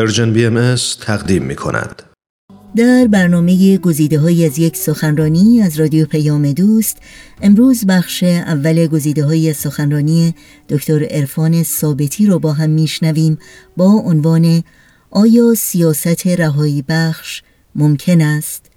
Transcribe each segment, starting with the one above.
Persian BMS تقدیم می کند. در برنامه گزیده های از یک سخنرانی از رادیو پیام دوست امروز بخش اول گزیده های سخنرانی دکتر عرفان ثابتی رو با هم میشنویم با عنوان آیا سیاست رهایی بخش ممکن است؟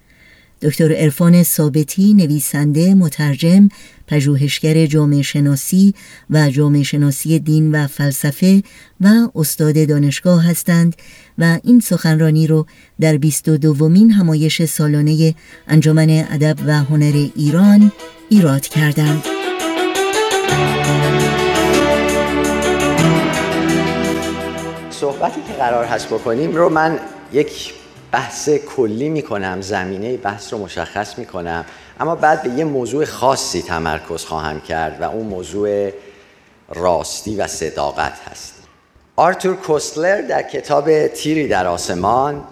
دکتر عرفان ثابتی نویسنده مترجم پژوهشگر جامعه شناسی و جامعه شناسی دین و فلسفه و استاد دانشگاه هستند و این سخنرانی رو در 22 دومین همایش سالانه انجمن ادب و هنر ایران ایراد کردند. صحبتی که قرار هست بکنیم رو من یک بحث کلی می‌کنم زمینه بحث رو مشخص می‌کنم. اما بعد به یه موضوع خاصی تمرکز خواهم کرد و اون موضوع راستی و صداقت هست. آرتور کوستلر در کتاب تیری در آسمان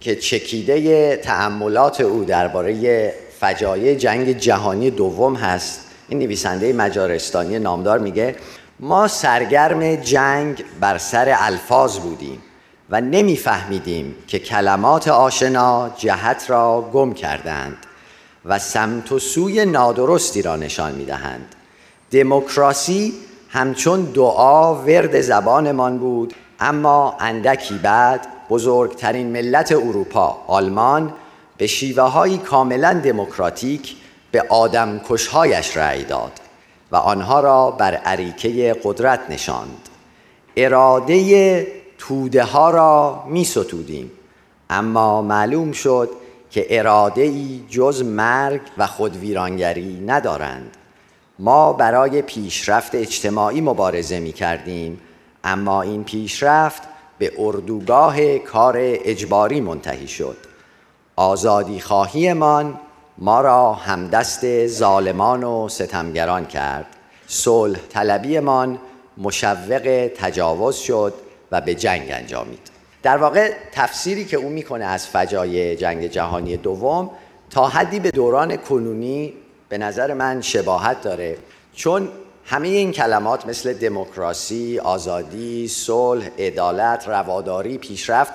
که چکیده تأملات او درباره فجایع جنگ جهانی دوم هست این نویسنده مجارستانی نامدار میگه ما سرگرم جنگ بر سر الفاظ بودیم. و نمیفهمیدیم که کلمات آشنا جهت را گم کردند و سمت و سوی نادرستی را نشان می‌دهند. دموکراسی همچون دعا ورد زبانمان بود اما اندکی بعد بزرگترین ملت اروپا آلمان به شیوه های کاملا دموکراتیک به آدم کشهایش رأی داد و آنها را بر عریکه قدرت نشاند. اراده توده ها را می ستودیم اما معلوم شد که اراده ای جز مرگ و خودویرانگری ندارند. ما برای پیشرفت اجتماعی مبارزه می کردیم اما این پیشرفت به اردوگاه کار اجباری منتهی شد. آزادی خواهیمان ما را همدست ظالمان و ستمگران کرد. صلح طلبیمان مشوق تجاوز شد و به جنگ انجامید. در واقع تفسیری که او می‌کنه از فجای جنگ جهانی دوم تا حدی به دوران کنونی به نظر من شباهت داره چون همه این کلمات مثل دموکراسی، آزادی، صلح، عدالت، رواداری، پیشرفت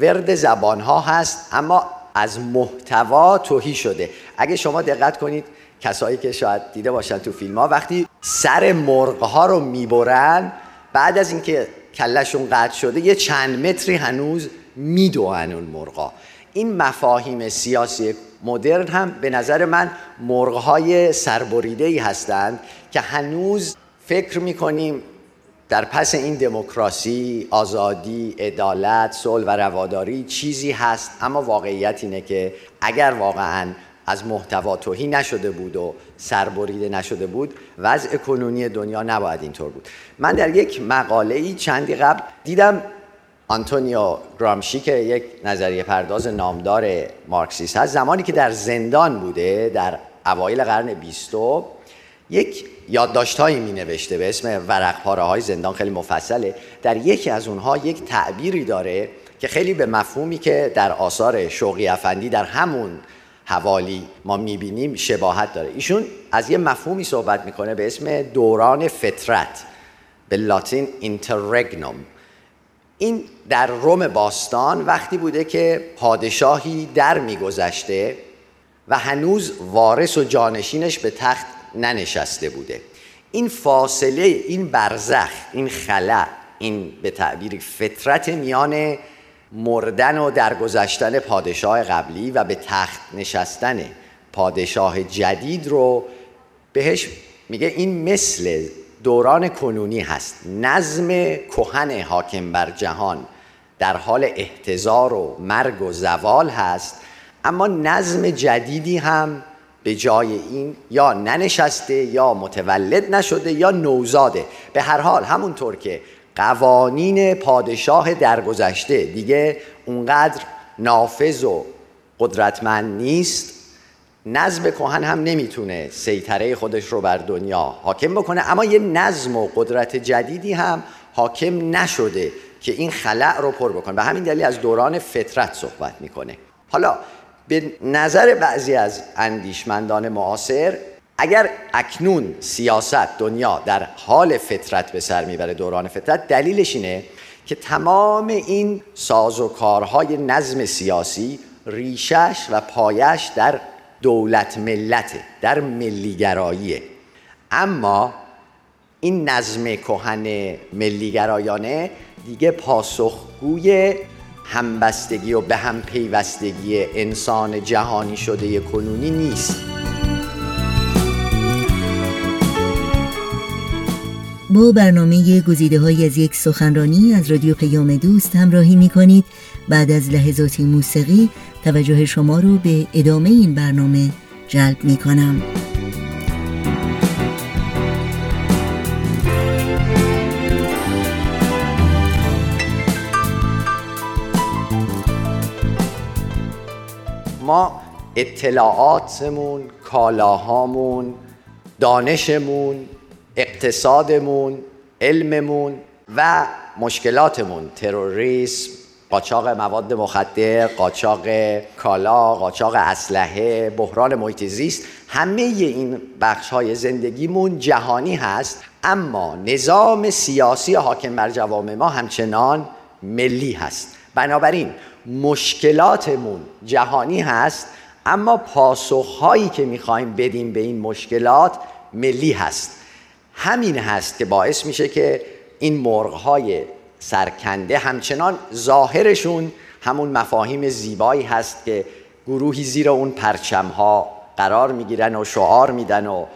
ورد زبانها هست اما از محتوا توهی شده. اگه شما دقت کنید کسایی که شاید دیده باشن تو فیلم ها وقتی سر مرغ ها رو می‌برن بعد از اینکه کلشون قطع شده یه چند متری هنوز میدوهن اون مرغا. این مفاهیم سیاسی مدرن هم به نظر من مرغهای سربریده ای هستند که هنوز فکر می‌کنیم در پس این دموکراسی، آزادی، عدالت، صلح و رواداری چیزی هست اما واقعیت اینه که اگر واقعا از محتوا توهی نشده بود و سربریده نشده بود وضع کنونی دنیا نباید اینطور بود. من در یک مقاله ای چندی قبل دیدم آنتونیو گرامشی که یک نظریه پرداز نامدار مارکسیست هست زمانی که در زندان بوده در اوایل قرن بیستو یک یادداشتهایی می نوشته به اسم ورق پاره های زندان خیلی مفصله. در یکی از اونها یک تعبیری داره که خیلی به مفهومی که در آثار شوقی افندی در همون حوالی ما می‌بینیم شباهت داره. ایشون از یه مفهومی صحبت می‌کنه به اسم دوران فطرت به لاتین اینتررگنوم این در روم باستان وقتی بوده که پادشاهی در میگذشته و هنوز وارث و جانشینش به تخت ننشسته بوده. این فاصله این برزخ این خلا این به تعبیر فطرت میان مردن و درگذشتن پادشاه قبلی و به تخت نشستن پادشاه جدید رو بهش میگه این مثل دوران کنونی هست. نظم کهن حاکم بر جهان در حال احتضار و مرگ و زوال هست اما نظم جدیدی هم به جای این یا ننشسته یا متولد نشده یا نوزاده. به هر حال همونطور که قوانین پادشاه درگذشته. دیگه اونقدر نافذ و قدرتمند نیست. نظم کهن هم نمی‌تونه سیطره خودش رو بر دنیا حاکم بکنه. اما یه نظم و قدرت جدیدی هم حاکم نشده که این خلع رو پر بکنه. به همین دلیل از دوران فطرت صحبت می‌کنه. حالا به نظر بعضی از اندیشمندان معاصر اگر اکنون سیاست دنیا در حال فطرت به سر می‌بره دوران فطرت دلیلش اینه که تمام این سازوکارهای نظم سیاسی ریشش و پایش در دولت ملته در ملیگراییه. اما این نظم کهن ملیگرایانه دیگه پاسخگوی همبستگی و به هم پیوستگی انسان جهانی شده کنونی نیست. با برنامه گزیده های از یک سخنرانی از رادیو پیام دوست همراهی می کنید بعد از لحظاتی موسیقی توجه شما رو به ادامه این برنامه جلب می کنم. ما اطلاعاتمون کالاهامون دانشمون اقتصادمون علممون و مشکلاتمون. تروریسم قاچاق مواد مخدر قاچاق کالا قاچاق اسلحه بحران محیط زیست همه این بخش های زندگیمون جهانی هست. اما نظام سیاسی حاکم بر جوامع ما همچنان ملی هست. بنابراین مشکلاتمون جهانی هست اما پاسخهایی که می‌خوایم بدیم به این مشکلات ملی هست. همین هست که باعث میشه که این مرغهای سرکنده همچنان ظاهرشون همون مفاهیم زیبایی هست که گروهی زیر اون پرچمها قرار می‌گیرن و شعار میدن و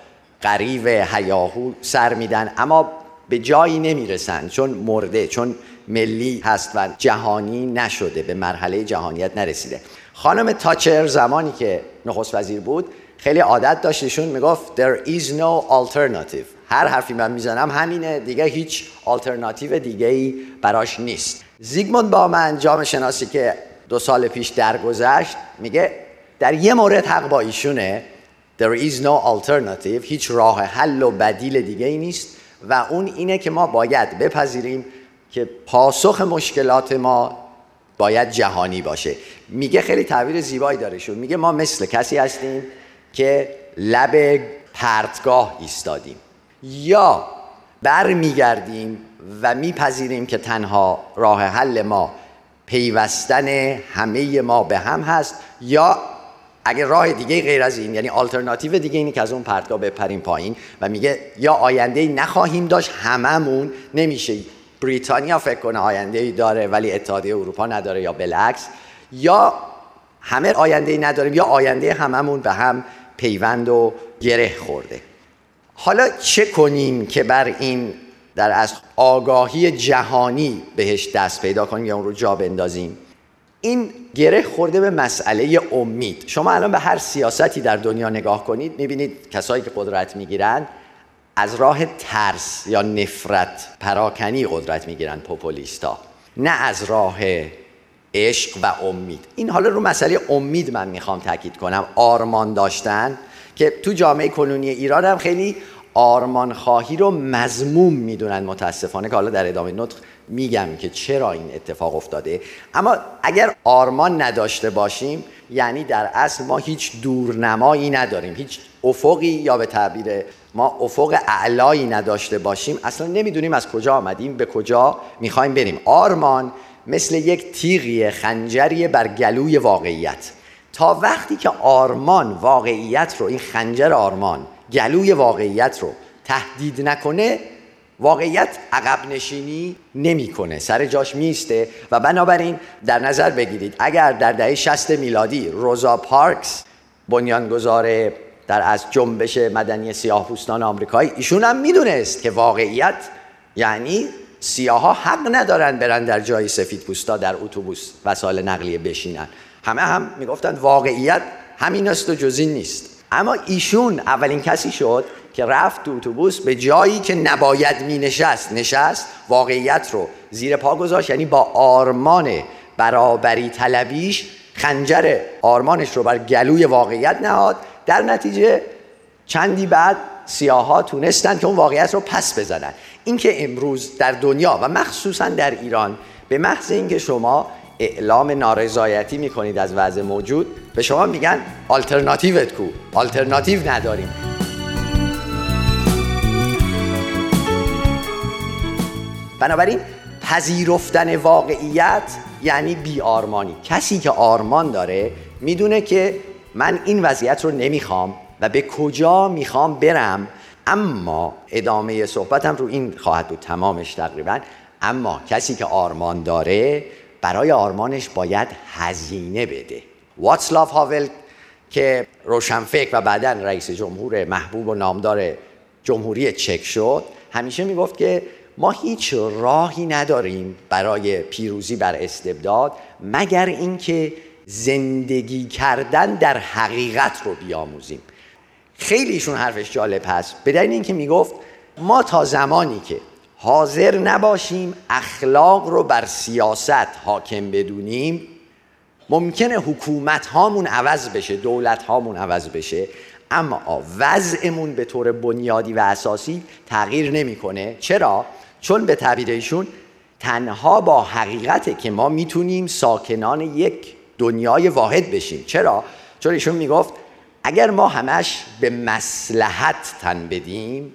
قریب هیاهو سر میدن. اما به جایی نمی‌رسن چون مرده چون ملی هست و جهانی نشده به مرحله جهانیت نرسیده. خانم تاچر زمانی که نخست وزیر بود خیلی عادت داشتشون می‌گفت there is no alternative. هر حرفی من می‌زنم همینه. دیگه هیچ آلترناتیو دیگه ای براش نیست. زیگموند با من جامعه شناسی که دو سال پیش درگذشت میگه در یه مورد حق با ایشونه. There is no alternative. هیچ راه حل و بدیل دیگه ای نیست. و اون اینه که ما باید بپذیریم که پاسخ مشکلات ما باید جهانی باشه. میگه خیلی تعبیر زیبایی داره شون میگه ما مثل کسی هستیم که لب پرتگاه ایستادیم. یا برمیگردیم و میپذیریم که تنها راه حل ما پیوستن همه ما به هم هست یا اگه راه دیگه غیر از این یعنی آلترناتیو دیگه اینی که از اون پرتگاه بپریم پایین و میگه یا آینده نخواهیم داشت هممون نمیشه. بریتانیا فکر کنه آینده ای داره ولی اتحادیه اروپا نداره یا بالعکس. یا همه آینده ای نداریم یا آینده هممون به هم پیوند و گره خورده. حالا چه کنیم که بر این در از آگاهی جهانی بهش دست پیدا کنیم یا اون رو جا بندازیم؟ این گره خورده به مسئله امید. شما الان به هر سیاستی در دنیا نگاه کنید می‌بینید کسایی که قدرت می‌گیرند از راه ترس یا نفرت پراکنی قدرت می‌گیرن پوپولیستا نه از راه عشق و امید. این حالا رو مسئله امید من می‌خوام تاکید کنم. آرمان داشتن که تو جامعه کنونی ایران هم خیلی آرمان خواهی رو مزموم می‌دونن متاسفانه که حالا در ادامه نطق میگم که چرا این اتفاق افتاده. اما اگر آرمان نداشته باشیم یعنی در اصل ما هیچ دورنمایی نداریم هیچ افقی یا به تعبیر ما افق اعلایی نداشته باشیم اصلا نمی‌دونیم از کجا آمدیم به کجا می‌خوایم بریم. آرمان مثل یک تیغی خنجری بر گلوی واقعیت. تا وقتی که آرمان واقعیت رو این خنجر آرمان گلوی واقعیت رو تهدید نکنه واقعیت عقب نشینی نمی‌کنه سر جاش میسته و بنابراین در نظر بگیرید اگر در دهه 60 میلادی روزا پارکس بنیانگذار در از جنبش مدنی سیاه پوستان آمریکایی ایشون هم می‌دونست که واقعیت یعنی سیاها حق ندارن برن در جای سفید پوستا در اتوبوس وسایل نقلیه بشینن. همه هم می‌گفتن واقعیت همین است و جزی نیست. اما ایشون اولین کسی شد که رفت تو اتوبوس به جایی که نباید می نشست نشست واقعیت رو زیر پا گذاشت یعنی با آرمان برابری طلبیش خنجر آرمانش رو بر گلوی واقعیت نهاد. در نتیجه چندی بعد سیاها تونستن که اون واقعیت رو پس بزنن. اینکه امروز در دنیا و مخصوصا در ایران به محض اینکه شما اعلام نارضایتی می‌کنید از وضع موجود. به شما میگن آلترناتیوت کو. آلترناتیو نداریم. بنابراین پذیرفتن واقعیت یعنی بی آرمانی کسی که آرمان داره می‌دونه که من این وضعیت رو نمی‌خوام و به کجا می‌خوام برم. اما ادامه صحبتم رو این خواهد بود. تمامش تقریبا. اما کسی که آرمان داره برای آرمانش باید هزینه بده. واتسلاف هاول که روشنفکر و بعدا رئیس جمهور محبوب و نامدار جمهوری چک شد همیشه می‌گفت که ما هیچ راهی نداریم برای پیروزی بر استبداد مگر اینکه زندگی کردن در حقیقت رو بیاموزیم. خیلی ایشون حرفش جالب هست. به دلیل اینکه می‌گفت ما تا زمانی که حاضر نباشیم اخلاق رو بر سیاست حاکم بدونیم. ممکنه حکومت هامون عوض بشه دولت هامون عوض بشه اما وضعمون به طور بنیادی و اساسی تغییر نمی‌کنه. چرا؟ چون به تعبیر ایشون تنها با حقیقت که ما می‌تونیم ساکنان یک دنیای واحد بشیم. چرا؟ چون ایشون می‌گفت اگر ما همش به مسلحت تن بدیم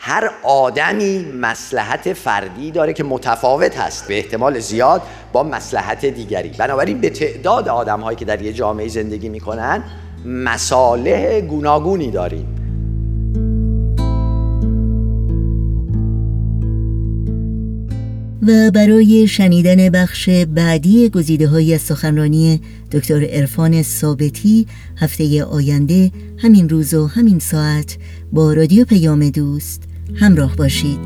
هر آدمی مسلحت فردی داره که متفاوت هست به احتمال زیاد با مسلحت دیگری. بنابراین به تعداد آدم هایی که در یه جامعه زندگی می‌کنن مساله گوناگونی داریم. و برای شنیدن بخش بعدی گزیده های سخنرانی دکتر ارفان ثابتی هفته آینده همین روز و همین ساعت با رادیو پیام دوست. همراه باشید.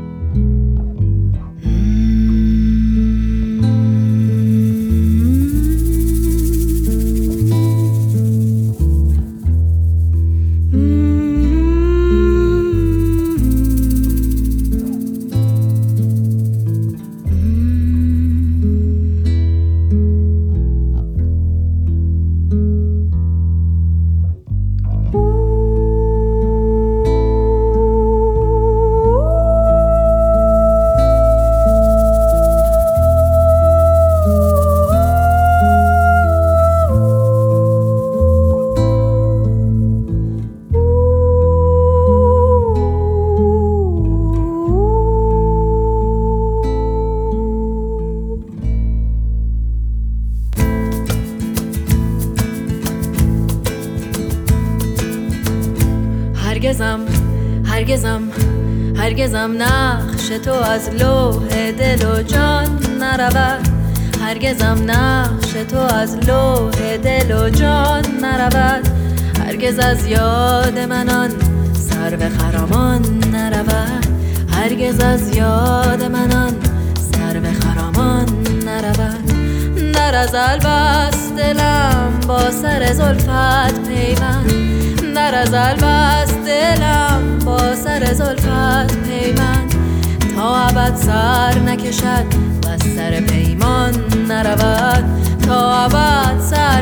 هرگزم نقش تو از لوح دل و جان نرود. هرگزم نقش تو از لوح دل و جان نرود. هرگز از یاد منان سر به خرامان نرود. هرگز از یاد منان سر به خرامان نرود. در از البست دلم با سر زلفت پیوند. در از البست دلم با سر زلفت پیوند. تا ابد سر نکشد و سر پیمان نرود. تا ابد سر